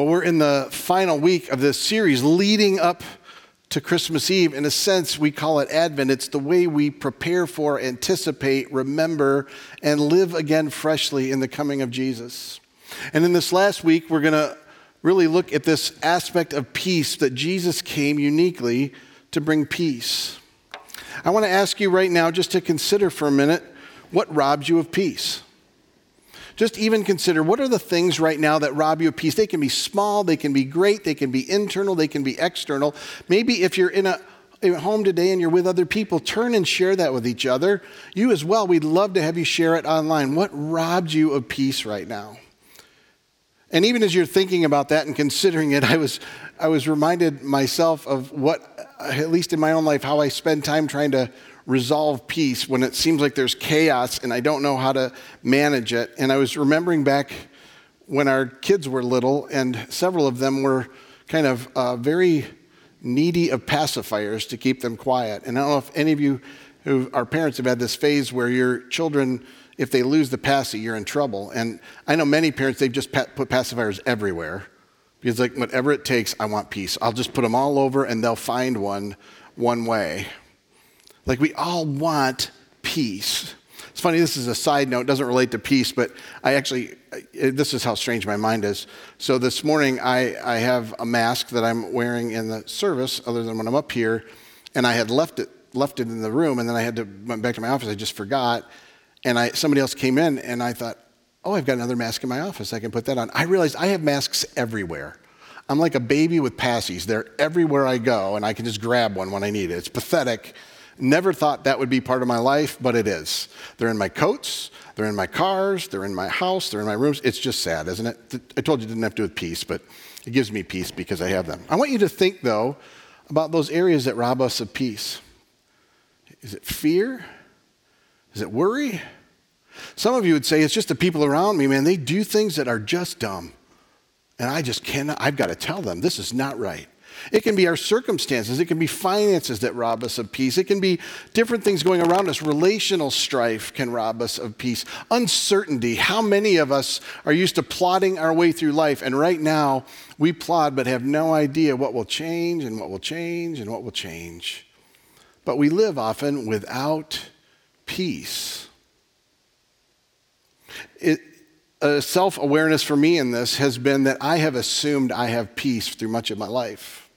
Well, we're in the final week of this series leading up to Christmas Eve. In a sense, we call it Advent. It's the way we prepare for, anticipate, remember, and live again freshly in the coming of Jesus. And in this last week, we're going to really look at this aspect of peace that Jesus came uniquely to bring peace. I want to ask you right now just to consider for a minute what robs you of peace just even consider what are the things right now that rob you of peace? They can be small, they can be great, they can be internal, they can be external. Maybe if you're in a home today and you're with other people, turn and share that with each other. You as well, we'd love to have you share it online. What robbed you of peace right now? And even as you're thinking about that and considering it, I was, I was reminded myself of what, at least in my own life, how I spend time trying to resolve peace when it seems like there's chaos and I don't know how to manage it. And I was remembering back when our kids were little, and several of them were kind of uh, very needy of pacifiers to keep them quiet. And I don't know if any of you who are parents have had this phase where your children, if they lose the passy, you're in trouble. And I know many parents, they've just put pacifiers everywhere because, like, whatever it takes, I want peace. I'll just put them all over and they'll find one one way. Like we all want peace. It's funny, this is a side note, doesn't relate to peace, but I actually, this is how strange my mind is. So this morning, I, I have a mask that I'm wearing in the service, other than when I'm up here, and I had left it, left it in the room, and then I had to went back to my office. I just forgot. And I, somebody else came in, and I thought, oh, I've got another mask in my office. I can put that on. I realized I have masks everywhere. I'm like a baby with passies. They're everywhere I go, and I can just grab one when I need it. It's pathetic Never thought that would be part of my life, but it is. They're in my coats, they're in my cars, they're in my house, they're in my rooms. It's just sad, isn't it? I told you it didn't have to do with peace, but it gives me peace because I have them. I want you to think, though, about those areas that rob us of peace. Is it fear? Is it worry? Some of you would say it's just the people around me, man. They do things that are just dumb. And I just cannot, I've got to tell them this is not right. It can be our circumstances. It can be finances that rob us of peace. It can be different things going around us. Relational strife can rob us of peace. Uncertainty. How many of us are used to plodding our way through life? And right now, we plod but have no idea what will change and what will change and what will change. But we live often without peace. It, self awareness for me in this has been that I have assumed I have peace through much of my life.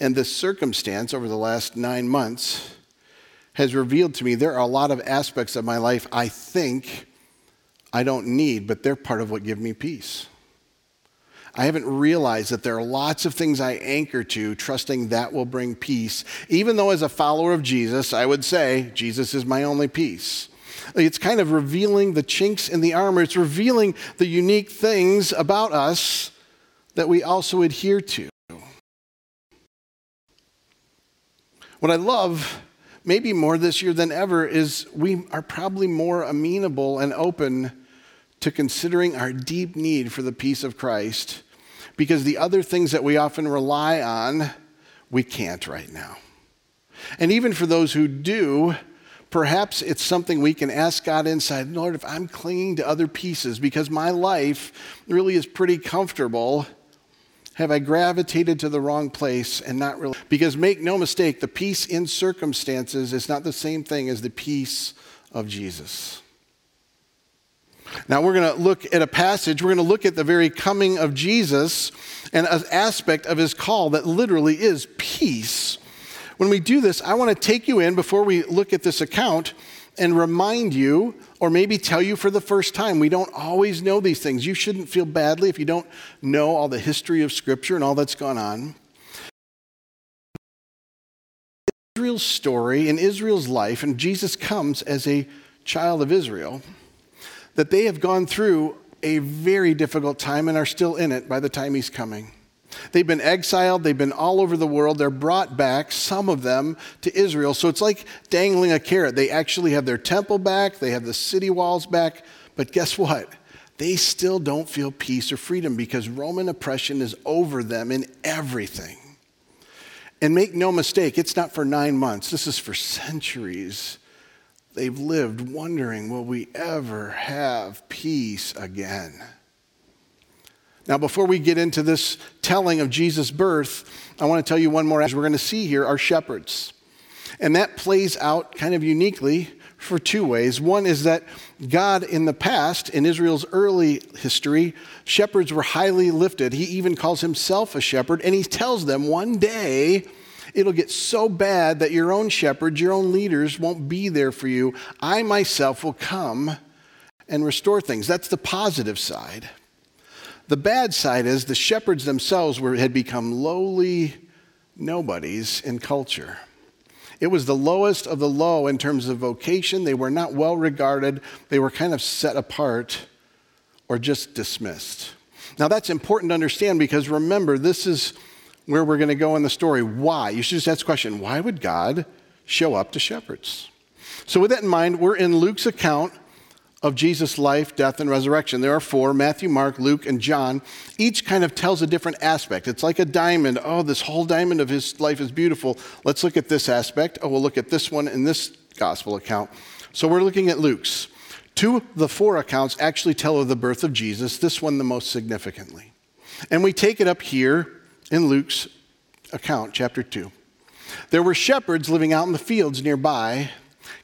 And this circumstance over the last nine months has revealed to me there are a lot of aspects of my life I think I don't need, but they're part of what give me peace. I haven't realized that there are lots of things I anchor to, trusting that will bring peace. Even though, as a follower of Jesus, I would say, Jesus is my only peace. It's kind of revealing the chinks in the armor, it's revealing the unique things about us that we also adhere to. What I love, maybe more this year than ever, is we are probably more amenable and open to considering our deep need for the peace of Christ because the other things that we often rely on, we can't right now. And even for those who do, perhaps it's something we can ask God inside Lord, if I'm clinging to other pieces because my life really is pretty comfortable have I gravitated to the wrong place and not really? Because make no mistake, the peace in circumstances is not the same thing as the peace of Jesus. Now we're going to look at a passage, we're going to look at the very coming of Jesus and an aspect of his call that literally is peace. When we do this, I want to take you in before we look at this account and remind you, or maybe tell you for the first time. We don't always know these things. You shouldn't feel badly if you don't know all the history of Scripture and all that's gone on. Israel's story in Israel's life, and Jesus comes as a child of Israel, that they have gone through a very difficult time and are still in it by the time he's coming. They've been exiled, they've been all over the world. They're brought back, some of them, to Israel. So it's like dangling a carrot. They actually have their temple back, they have the city walls back. But guess what? They still don't feel peace or freedom because Roman oppression is over them in everything. And make no mistake, it's not for nine months, this is for centuries. They've lived wondering, will we ever have peace again? Now, before we get into this telling of Jesus' birth, I want to tell you one more. As we're going to see here are shepherds. And that plays out kind of uniquely for two ways. One is that God, in the past, in Israel's early history, shepherds were highly lifted. He even calls himself a shepherd, and he tells them one day it'll get so bad that your own shepherds, your own leaders won't be there for you. I myself will come and restore things. That's the positive side. The bad side is the shepherds themselves were, had become lowly nobodies in culture. It was the lowest of the low in terms of vocation. They were not well regarded, they were kind of set apart or just dismissed. Now, that's important to understand because remember, this is where we're going to go in the story. Why? You should just ask the question why would God show up to shepherds? So, with that in mind, we're in Luke's account of Jesus' life, death, and resurrection. There are four Matthew, Mark, Luke, and John. Each kind of tells a different aspect. It's like a diamond. Oh, this whole diamond of his life is beautiful. Let's look at this aspect. Oh, we'll look at this one in this gospel account. So we're looking at Luke's. Two of the four accounts actually tell of the birth of Jesus, this one the most significantly. And we take it up here in Luke's account, chapter 2. There were shepherds living out in the fields nearby,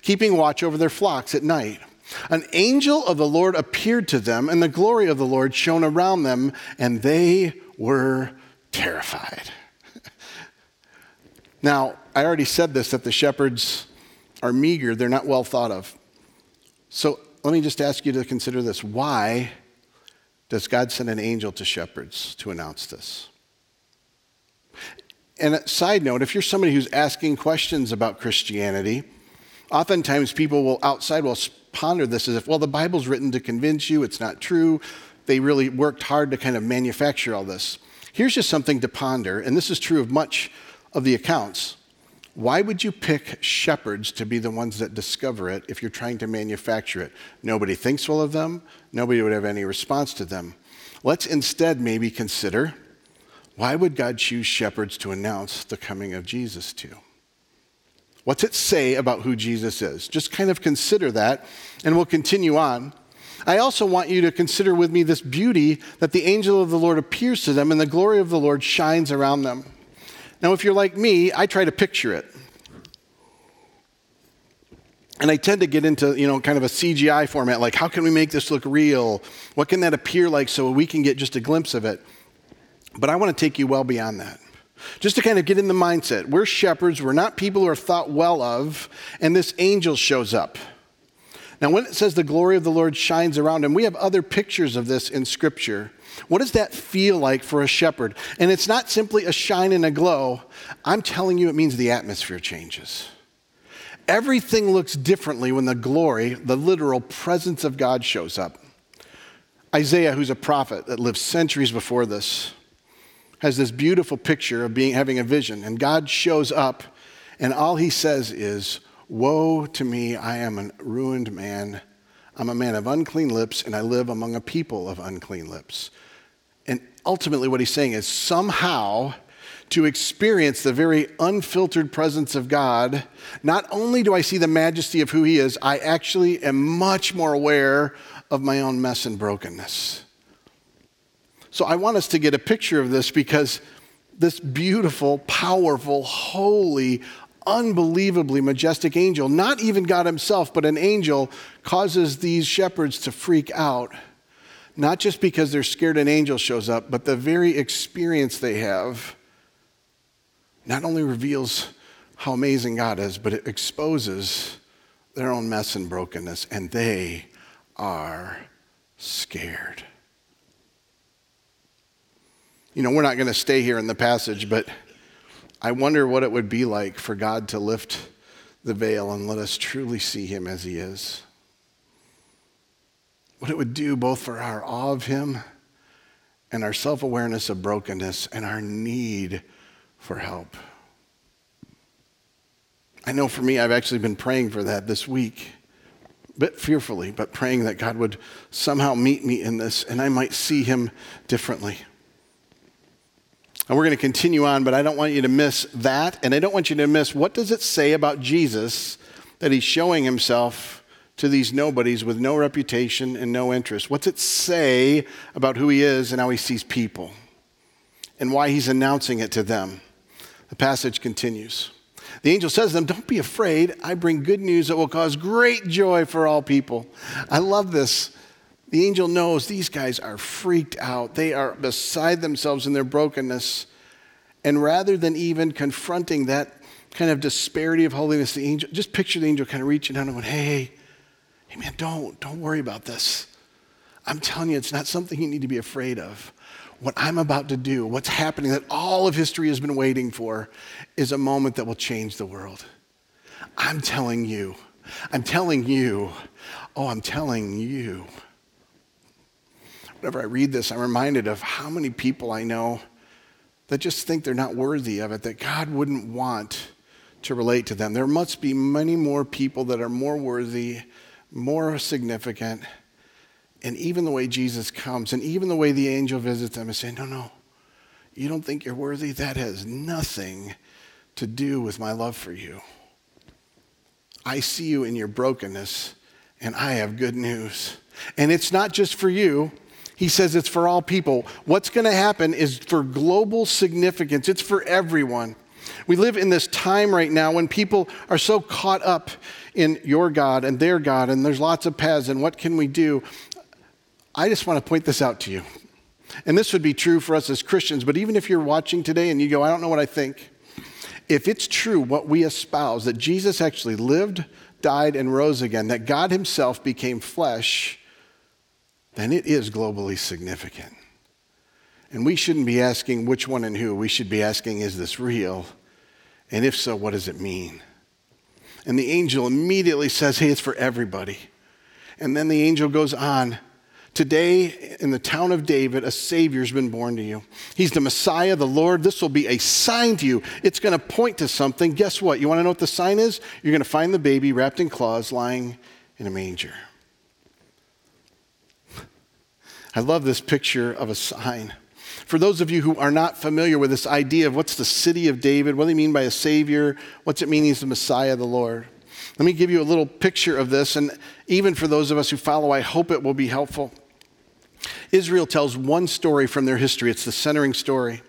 keeping watch over their flocks at night. An angel of the Lord appeared to them, and the glory of the Lord shone around them, and they were terrified. now, I already said this that the shepherds are meager, they're not well thought of. So let me just ask you to consider this. Why does God send an angel to shepherds to announce this? And a side note, if you're somebody who's asking questions about Christianity, oftentimes people will outside will ponder this as if, well, the Bible's written to convince you it's not true. They really worked hard to kind of manufacture all this. Here's just something to ponder, and this is true of much of the accounts. Why would you pick shepherds to be the ones that discover it if you're trying to manufacture it? Nobody thinks well of them, nobody would have any response to them. Let's instead maybe consider why would God choose shepherds to announce the coming of Jesus to? What's it say about who Jesus is? Just kind of consider that, and we'll continue on. I also want you to consider with me this beauty that the angel of the Lord appears to them and the glory of the Lord shines around them. Now, if you're like me, I try to picture it. And I tend to get into, you know, kind of a CGI format, like how can we make this look real? What can that appear like so we can get just a glimpse of it? But I want to take you well beyond that. Just to kind of get in the mindset. We're shepherds, we're not people who are thought well of, and this angel shows up. Now, when it says the glory of the Lord shines around him, we have other pictures of this in Scripture. What does that feel like for a shepherd? And it's not simply a shine and a glow. I'm telling you, it means the atmosphere changes. Everything looks differently when the glory, the literal presence of God shows up. Isaiah, who's a prophet that lived centuries before this, has this beautiful picture of being having a vision, and God shows up, and all he says is, Woe to me, I am a ruined man. I'm a man of unclean lips, and I live among a people of unclean lips. And ultimately, what he's saying is somehow to experience the very unfiltered presence of God, not only do I see the majesty of who he is, I actually am much more aware of my own mess and brokenness. So I want us to get a picture of this because this beautiful, powerful, holy, unbelievably majestic angel, not even God himself, but an angel, causes these shepherds to freak out. Not just because they're scared an angel shows up, but the very experience they have not only reveals how amazing God is, but it exposes their own mess and brokenness, and they are scared. You know, we're not going to stay here in the passage, but I wonder what it would be like for God to lift the veil and let us truly see him as he is. What it would do both for our awe of him and our self awareness of brokenness and our need for help. I know for me, I've actually been praying for that this week, but fearfully, but praying that God would somehow meet me in this and I might see him differently. And we're going to continue on, but I don't want you to miss that. And I don't want you to miss what does it say about Jesus that he's showing himself to these nobodies with no reputation and no interest? What's it say about who he is and how he sees people? And why he's announcing it to them? The passage continues. The angel says to them, Don't be afraid. I bring good news that will cause great joy for all people. I love this. The angel knows these guys are freaked out. They are beside themselves in their brokenness. And rather than even confronting that kind of disparity of holiness, the angel, just picture the angel kind of reaching out and going, Hey, hey man, don't, don't worry about this. I'm telling you, it's not something you need to be afraid of. What I'm about to do, what's happening that all of history has been waiting for, is a moment that will change the world. I'm telling you, I'm telling you, oh, I'm telling you. Whenever I read this, I'm reminded of how many people I know that just think they're not worthy of it, that God wouldn't want to relate to them. There must be many more people that are more worthy, more significant. And even the way Jesus comes, and even the way the angel visits them and say, No, no, you don't think you're worthy? That has nothing to do with my love for you. I see you in your brokenness, and I have good news. And it's not just for you. He says it's for all people. What's going to happen is for global significance, it's for everyone. We live in this time right now when people are so caught up in your God and their God, and there's lots of paths, and what can we do? I just want to point this out to you. And this would be true for us as Christians, but even if you're watching today and you go, I don't know what I think, if it's true what we espouse, that Jesus actually lived, died, and rose again, that God Himself became flesh, then it is globally significant. And we shouldn't be asking which one and who. We should be asking, is this real? And if so, what does it mean? And the angel immediately says, hey, it's for everybody. And then the angel goes on Today, in the town of David, a Savior's been born to you. He's the Messiah, the Lord. This will be a sign to you. It's going to point to something. Guess what? You want to know what the sign is? You're going to find the baby wrapped in cloths lying in a manger. I love this picture of a sign. For those of you who are not familiar with this idea of what's the city of David, what do they mean by a Savior? What's it mean he's the Messiah, the Lord? Let me give you a little picture of this, and even for those of us who follow, I hope it will be helpful. Israel tells one story from their history. It's the centering story.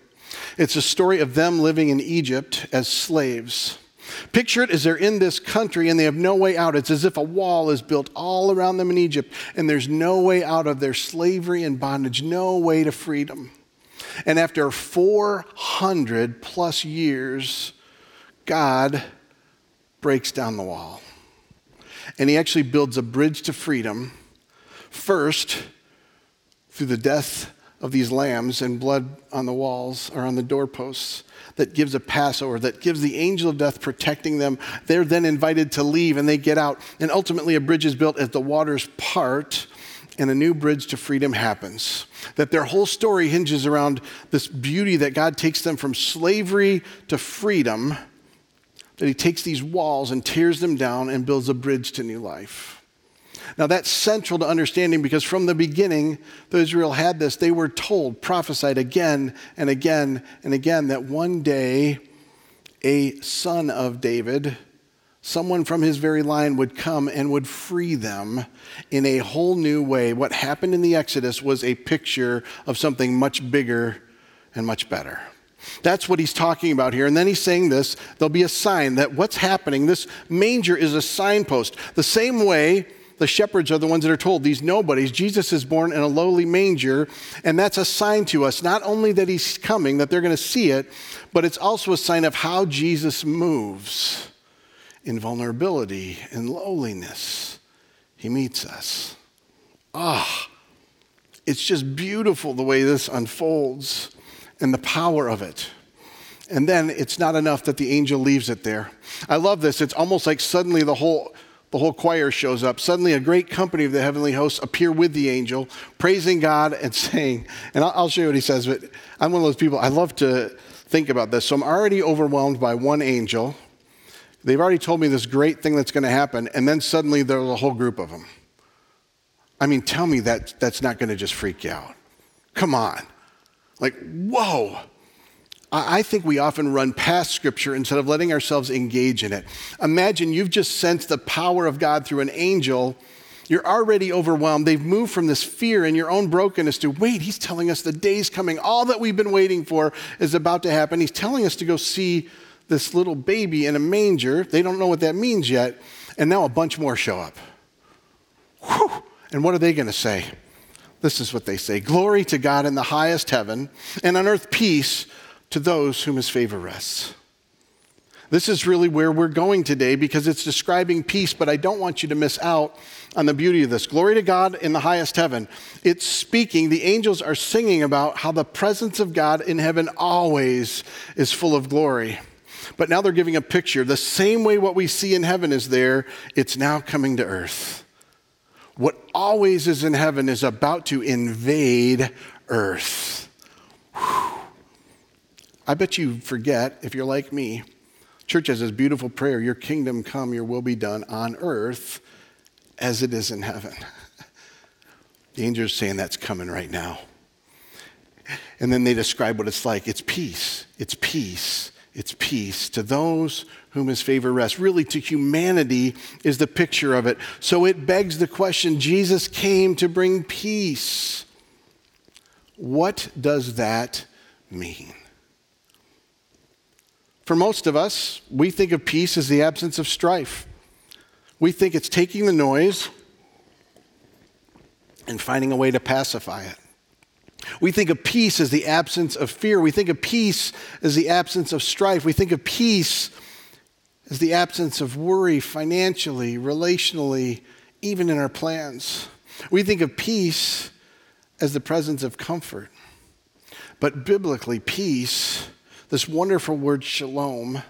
It's a story of them living in Egypt as slaves. Picture it as they're in this country and they have no way out. It's as if a wall is built all around them in Egypt and there's no way out of their slavery and bondage, no way to freedom. And after 400 plus years, God breaks down the wall. And he actually builds a bridge to freedom, first through the death of these lambs and blood on the walls or on the doorposts that gives a Passover, that gives the angel of death protecting them. They're then invited to leave and they get out. And ultimately, a bridge is built as the waters part and a new bridge to freedom happens. That their whole story hinges around this beauty that God takes them from slavery to freedom, that He takes these walls and tears them down and builds a bridge to new life. Now, that's central to understanding because from the beginning, though Israel had this, they were told, prophesied again and again and again that one day a son of David, someone from his very line, would come and would free them in a whole new way. What happened in the Exodus was a picture of something much bigger and much better. That's what he's talking about here. And then he's saying this there'll be a sign that what's happening, this manger is a signpost. The same way the shepherds are the ones that are told, these nobodies, Jesus is born in a lowly manger, and that's a sign to us, not only that he's coming, that they're going to see it, but it's also a sign of how Jesus moves in vulnerability and lowliness. He meets us. Ah, it's just beautiful the way this unfolds and the power of it. And then it's not enough that the angel leaves it there. I love this. It's almost like suddenly the whole the whole choir shows up. Suddenly, a great company of the heavenly hosts appear with the angel, praising God and saying, and I'll show you what he says, but I'm one of those people, I love to think about this. So I'm already overwhelmed by one angel. They've already told me this great thing that's going to happen, and then suddenly there's a whole group of them. I mean, tell me that that's not going to just freak you out. Come on. Like, whoa. I think we often run past Scripture instead of letting ourselves engage in it. Imagine you've just sensed the power of God through an angel. You're already overwhelmed. They've moved from this fear and your own brokenness to wait, he's telling us the day's coming. All that we've been waiting for is about to happen. He's telling us to go see this little baby in a manger. They don't know what that means yet. And now a bunch more show up. Whew. And what are they going to say? This is what they say Glory to God in the highest heaven, and on earth peace to those whom his favor rests. This is really where we're going today because it's describing peace, but I don't want you to miss out on the beauty of this. Glory to God in the highest heaven. It's speaking, the angels are singing about how the presence of God in heaven always is full of glory. But now they're giving a picture. The same way what we see in heaven is there, it's now coming to earth. What always is in heaven is about to invade earth. Whew. I bet you forget, if you're like me, church has this beautiful prayer Your kingdom come, your will be done on earth as it is in heaven. The angels saying that's coming right now. And then they describe what it's like it's peace, it's peace, it's peace to those whom his favor rests. Really, to humanity is the picture of it. So it begs the question Jesus came to bring peace. What does that mean? For most of us, we think of peace as the absence of strife. We think it's taking the noise and finding a way to pacify it. We think of peace as the absence of fear. We think of peace as the absence of strife. We think of peace as the absence of worry financially, relationally, even in our plans. We think of peace as the presence of comfort. But biblically, peace this wonderful word shalom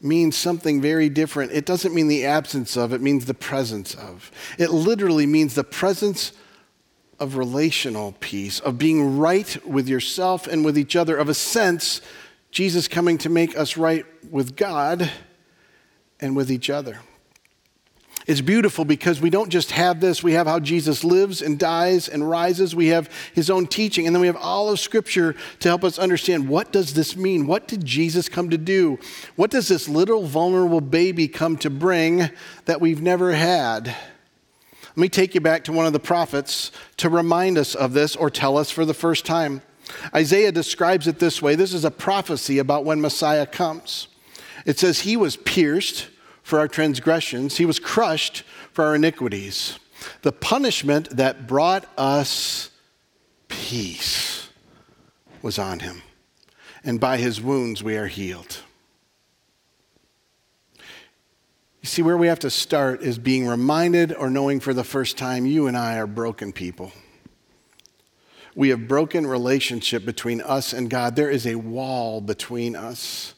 means something very different. It doesn't mean the absence of, it means the presence of. It literally means the presence of relational peace, of being right with yourself and with each other, of a sense, Jesus coming to make us right with God and with each other. It's beautiful because we don't just have this, we have how Jesus lives and dies and rises. We have his own teaching, and then we have all of Scripture to help us understand what does this mean? What did Jesus come to do? What does this little vulnerable baby come to bring that we've never had? Let me take you back to one of the prophets to remind us of this or tell us for the first time. Isaiah describes it this way this is a prophecy about when Messiah comes. It says, He was pierced for our transgressions, he was crushed for our iniquities. The punishment that brought us peace was on him, and by his wounds we are healed. You see, where we have to start is being reminded or knowing for the first time you and I are broken people. We have broken relationship between us and God. There is a wall between us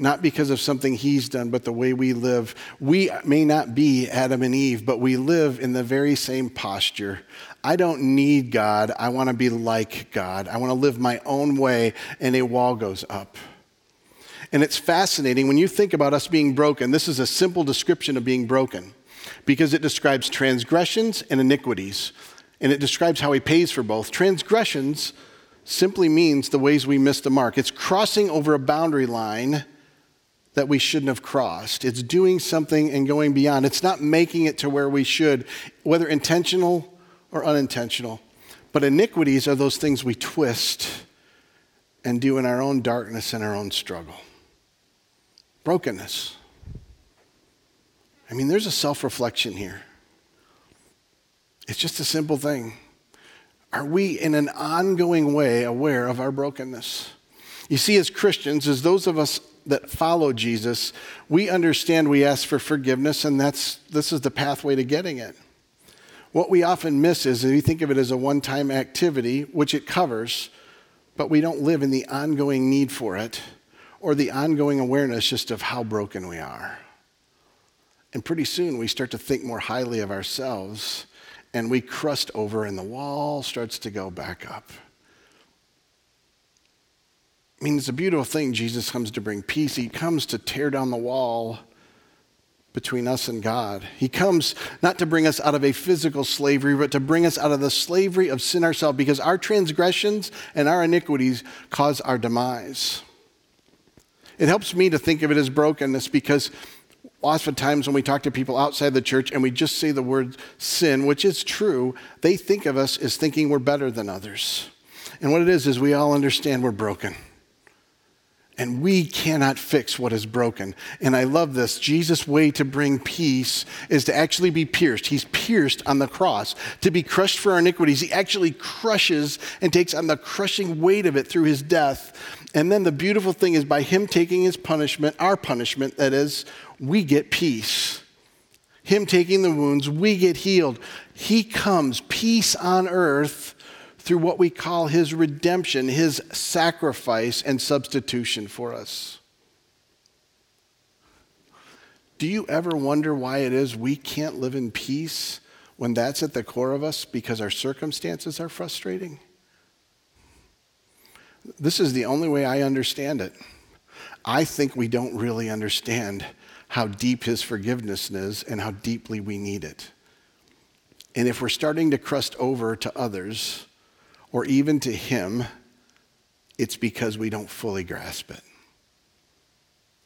not because of something he's done, but the way we live. We may not be Adam and Eve, but we live in the very same posture. I don't need God. I want to be like God. I want to live my own way, and a wall goes up. And it's fascinating when you think about us being broken. This is a simple description of being broken because it describes transgressions and iniquities, and it describes how he pays for both. Transgressions simply means the ways we miss the mark, it's crossing over a boundary line that we shouldn't have crossed. It's doing something and going beyond. It's not making it to where we should, whether intentional or unintentional. But iniquities are those things we twist and do in our own darkness and our own struggle. Brokenness. I mean, there's a self reflection here. It's just a simple thing. Are we in an ongoing way aware of our brokenness? You see, as Christians, as those of us that follow Jesus, we understand we ask for forgiveness, and that's, this is the pathway to getting it. What we often miss is we think of it as a one time activity, which it covers, but we don't live in the ongoing need for it or the ongoing awareness just of how broken we are. And pretty soon we start to think more highly of ourselves and we crust over and the wall starts to go back up. I mean, it's a beautiful thing. Jesus comes to bring peace, He comes to tear down the wall. between us and God. He comes not to bring us out of a physical slavery, but to bring us out of the slavery of sin ourselves, because our transgressions and our iniquities cause our demise. It helps me to think of it as brokenness because oftentimes when we talk to people outside the church and we just say the word sin, which is true, they think of us as thinking we're better than others. And what it is, is we all understand we're broken. And we cannot fix what is broken. And I love this. Jesus' way to bring peace is to actually be pierced. He's pierced on the cross. To be crushed for our iniquities, he actually crushes and takes on the crushing weight of it through his death. And then the beautiful thing is by him taking his punishment, our punishment, that is, we get peace. Him taking the wounds, we get healed. He comes, peace on earth through what we call his redemption, his sacrifice and substitution for us. Do you ever wonder why it is we can't live in peace when that's at the core of us because our circumstances are frustrating? This is the only way I understand it. I think we don't really understand how deep his forgiveness is and how deeply we need it. And if we're starting to crust over to others, or even to Him, it's because we don't fully grasp it.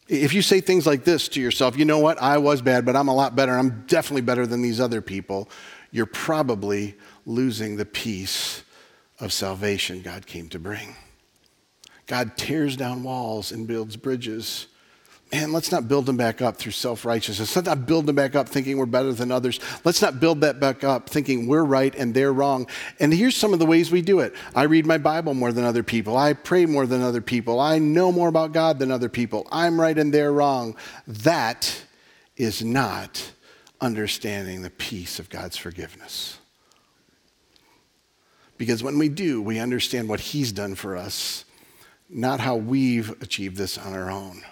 If you say things like this to yourself, you know what, I was bad, but I'm a lot better. I'm definitely better than these other people. You're probably losing the peace of salvation God came to bring. God tears down walls and builds bridges man, let's not build them back up through self righteousness. Let's not build them back up thinking we're better than others. Let's not build that back up thinking we're right and they're wrong. And here's some of the ways we do it I read my Bible more than other people. I pray more than other people. I know more about God than other people. I'm right and they're wrong. That is not understanding the peace of God's forgiveness. Because when we do, we understand what He's done for us, not how we've achieved this on our own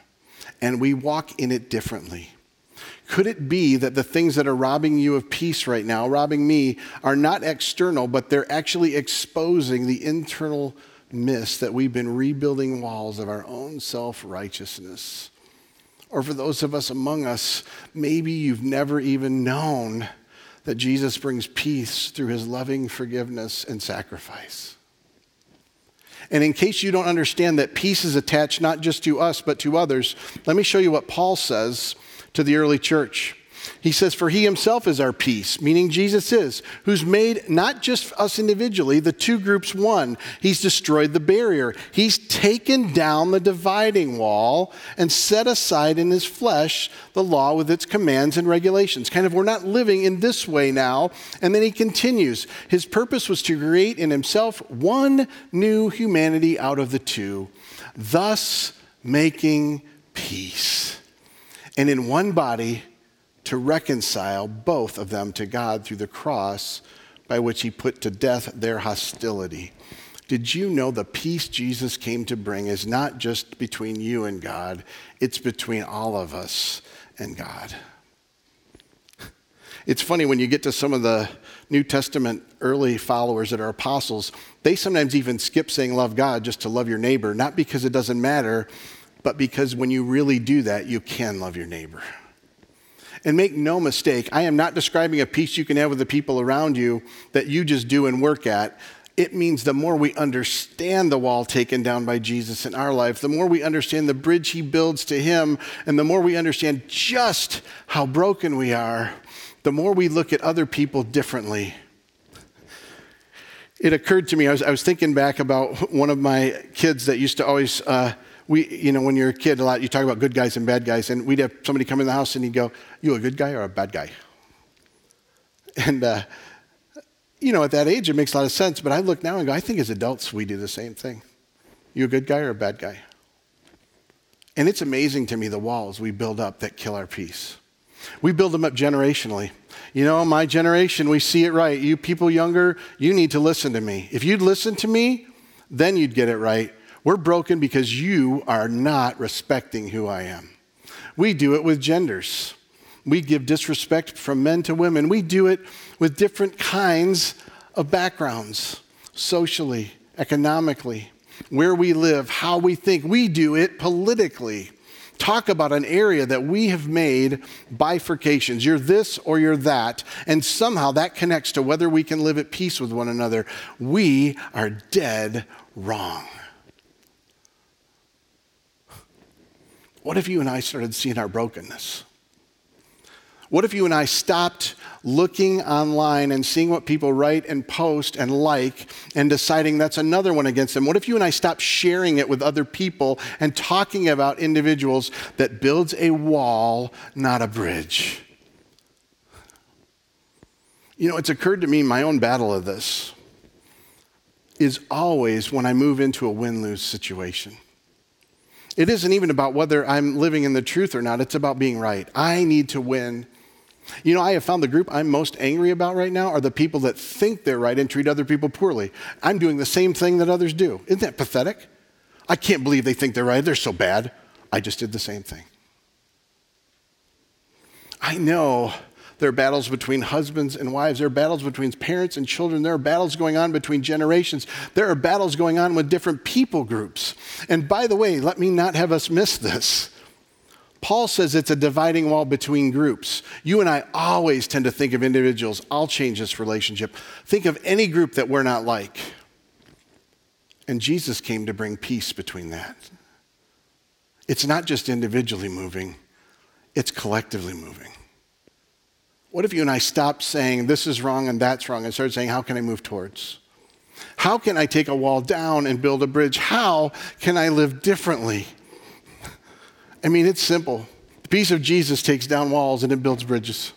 and we walk in it differently. Could it be that the things that are robbing you of peace right now, robbing me, are not external, but they're actually exposing the internal mist that we've been rebuilding walls of our own self righteousness? Or for those of us among us, maybe you've never even known that Jesus brings peace through his loving forgiveness and sacrifice. And in case you don't understand that peace is attached not just to us, but to others, let me show you what Paul says to the early church. He says, For he himself is our peace, meaning Jesus is, who's made not just us individually, the two groups one. He's destroyed the barrier. He's taken down the dividing wall and set aside in his flesh the law with its commands and regulations. Kind of, we're not living in this way now. And then he continues His purpose was to create in himself one new humanity out of the two, thus making peace. And in one body, to reconcile both of them to God through the cross by which he put to death their hostility. Did you know the peace Jesus came to bring is not just between you and God, it's between all of us and God? It's funny when you get to some of the New Testament early followers that are apostles, they sometimes even skip saying love God just to love your neighbor, not because it doesn't matter, but because when you really do that, you can love your neighbor. And make no mistake, I am not describing a peace you can have with the people around you that you just do and work at. It means the more we understand the wall taken down by Jesus in our life, the more we understand the bridge he builds to him, and the more we understand just how broken we are, the more we look at other people differently. It occurred to me, I was, I was thinking back about one of my kids that used to always. Uh, we, you know, when you're a kid, a lot you talk about good guys and bad guys, and we'd have somebody come in the house and he'd go, "You a good guy or a bad guy?" And uh, you know, at that age, it makes a lot of sense. But I look now and go, I think as adults we do the same thing. You a good guy or a bad guy? And it's amazing to me the walls we build up that kill our peace. We build them up generationally. You know, my generation, we see it right. You people younger, you need to listen to me. If you'd listen to me, then you'd get it right. We're broken because you are not respecting who I am. We do it with genders. We give disrespect from men to women. We do it with different kinds of backgrounds, socially, economically, where we live, how we think. We do it politically talk about an area that we have made bifurcations. You're this or you're that. And somehow that connects to whether we can live at peace with one another. We are dead wrong. What if you and I started seeing our brokenness? What if you and I stopped looking online and seeing what people write and post and like and deciding that's another one against them? What if you and I stopped sharing it with other people and talking about individuals that builds a wall, not a bridge? You know, it's occurred to me my own battle of this is always when I move into a win lose situation. It isn't even about whether I'm living in the truth or not, it's about being right. I need to win. You know, I have found the group I'm most angry about right now are the people that think they're right and treat other people poorly. I'm doing the same thing that others do. Isn't that pathetic? I can't believe they think they're right. They're so bad. I just did the same thing. I know there are battles between husbands and wives. There are battles between parents and children. There are battles going on between generations. There are battles going on with different people groups. And by the way, let me not have us miss this. Paul says it's a dividing wall between groups. You and I always tend to think of individuals. I'll change this relationship. Think of any group that we're not like. And Jesus came to bring peace between that. It's not just individually moving, it's collectively moving. What if you and I stopped saying this is wrong and that's wrong and started saying, how can I move towards? How can I take a wall down and build a bridge? How can I live differently? I mean, it's simple. The peace of Jesus takes down walls and it builds bridges.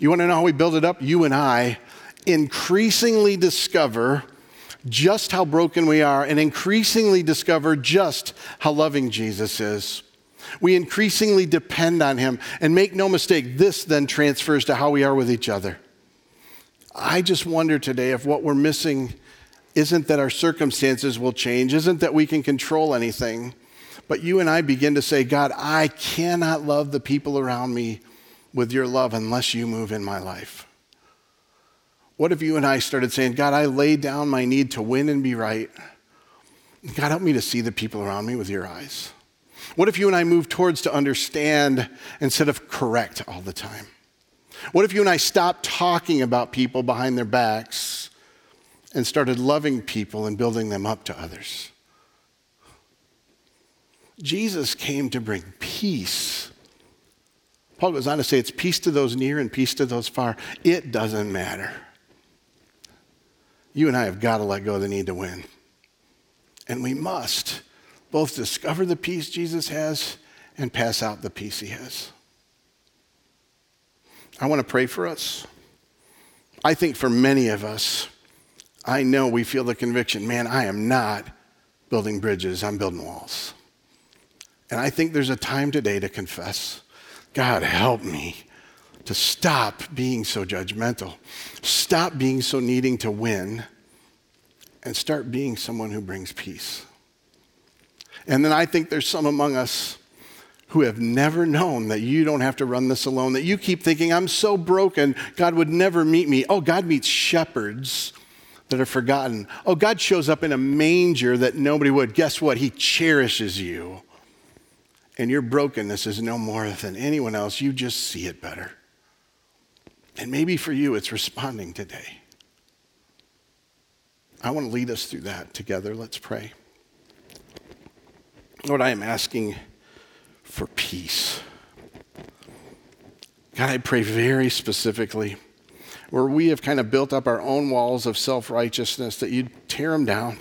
You want to know how we build it up? You and I increasingly discover just how broken we are and increasingly discover just how loving Jesus is. We increasingly depend on him. And make no mistake, this then transfers to how we are with each other. I just wonder today if what we're missing isn't that our circumstances will change, isn't that we can control anything, but you and I begin to say, God, I cannot love the people around me with your love unless you move in my life. What if you and I started saying, God, I lay down my need to win and be right? God, help me to see the people around me with your eyes. What if you and I move towards to understand instead of correct all the time? What if you and I stopped talking about people behind their backs and started loving people and building them up to others? Jesus came to bring peace. Paul goes on to say it's peace to those near and peace to those far. It doesn't matter. You and I have got to let go of the need to win. And we must both discover the peace Jesus has and pass out the peace he has. I want to pray for us. I think for many of us, I know we feel the conviction man, I am not building bridges, I'm building walls. And I think there's a time today to confess God, help me to stop being so judgmental, stop being so needing to win, and start being someone who brings peace. And then I think there's some among us who have never known that you don't have to run this alone, that you keep thinking, I'm so broken, God would never meet me. Oh, God meets shepherds that are forgotten. Oh, God shows up in a manger that nobody would. Guess what? He cherishes you. And your brokenness is no more than anyone else. You just see it better. And maybe for you, it's responding today. I want to lead us through that together. Let's pray. Lord, I am asking for peace. God, I pray very specifically where we have kind of built up our own walls of self righteousness, that you'd tear them down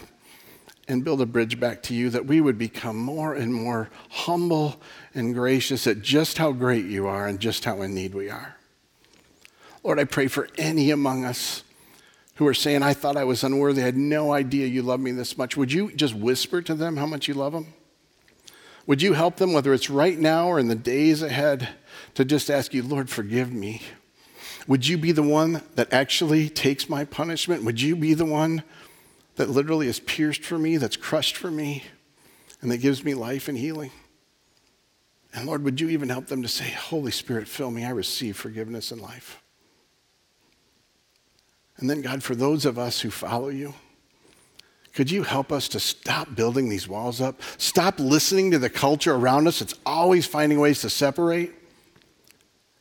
and build a bridge back to you, that we would become more and more humble and gracious at just how great you are and just how in need we are. Lord, I pray for any among us who are saying, I thought I was unworthy, I had no idea you love me this much. Would you just whisper to them how much you love them? Would you help them, whether it's right now or in the days ahead, to just ask you, Lord, forgive me? Would you be the one that actually takes my punishment? Would you be the one that literally is pierced for me, that's crushed for me, and that gives me life and healing? And Lord, would you even help them to say, Holy Spirit, fill me, I receive forgiveness and life? And then, God, for those of us who follow you, Could you help us to stop building these walls up? Stop listening to the culture around us. It's always finding ways to separate.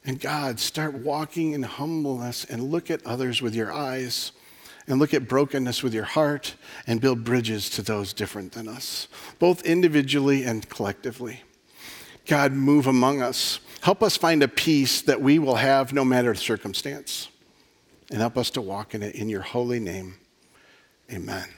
And God, start walking in humbleness and look at others with your eyes and look at brokenness with your heart and build bridges to those different than us, both individually and collectively. God, move among us. Help us find a peace that we will have no matter the circumstance. And help us to walk in it in your holy name. Amen.